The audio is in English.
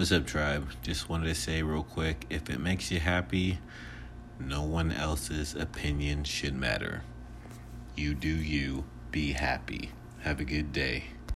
What's up, tribe? Just wanted to say real quick if it makes you happy, no one else's opinion should matter. You do you, be happy. Have a good day.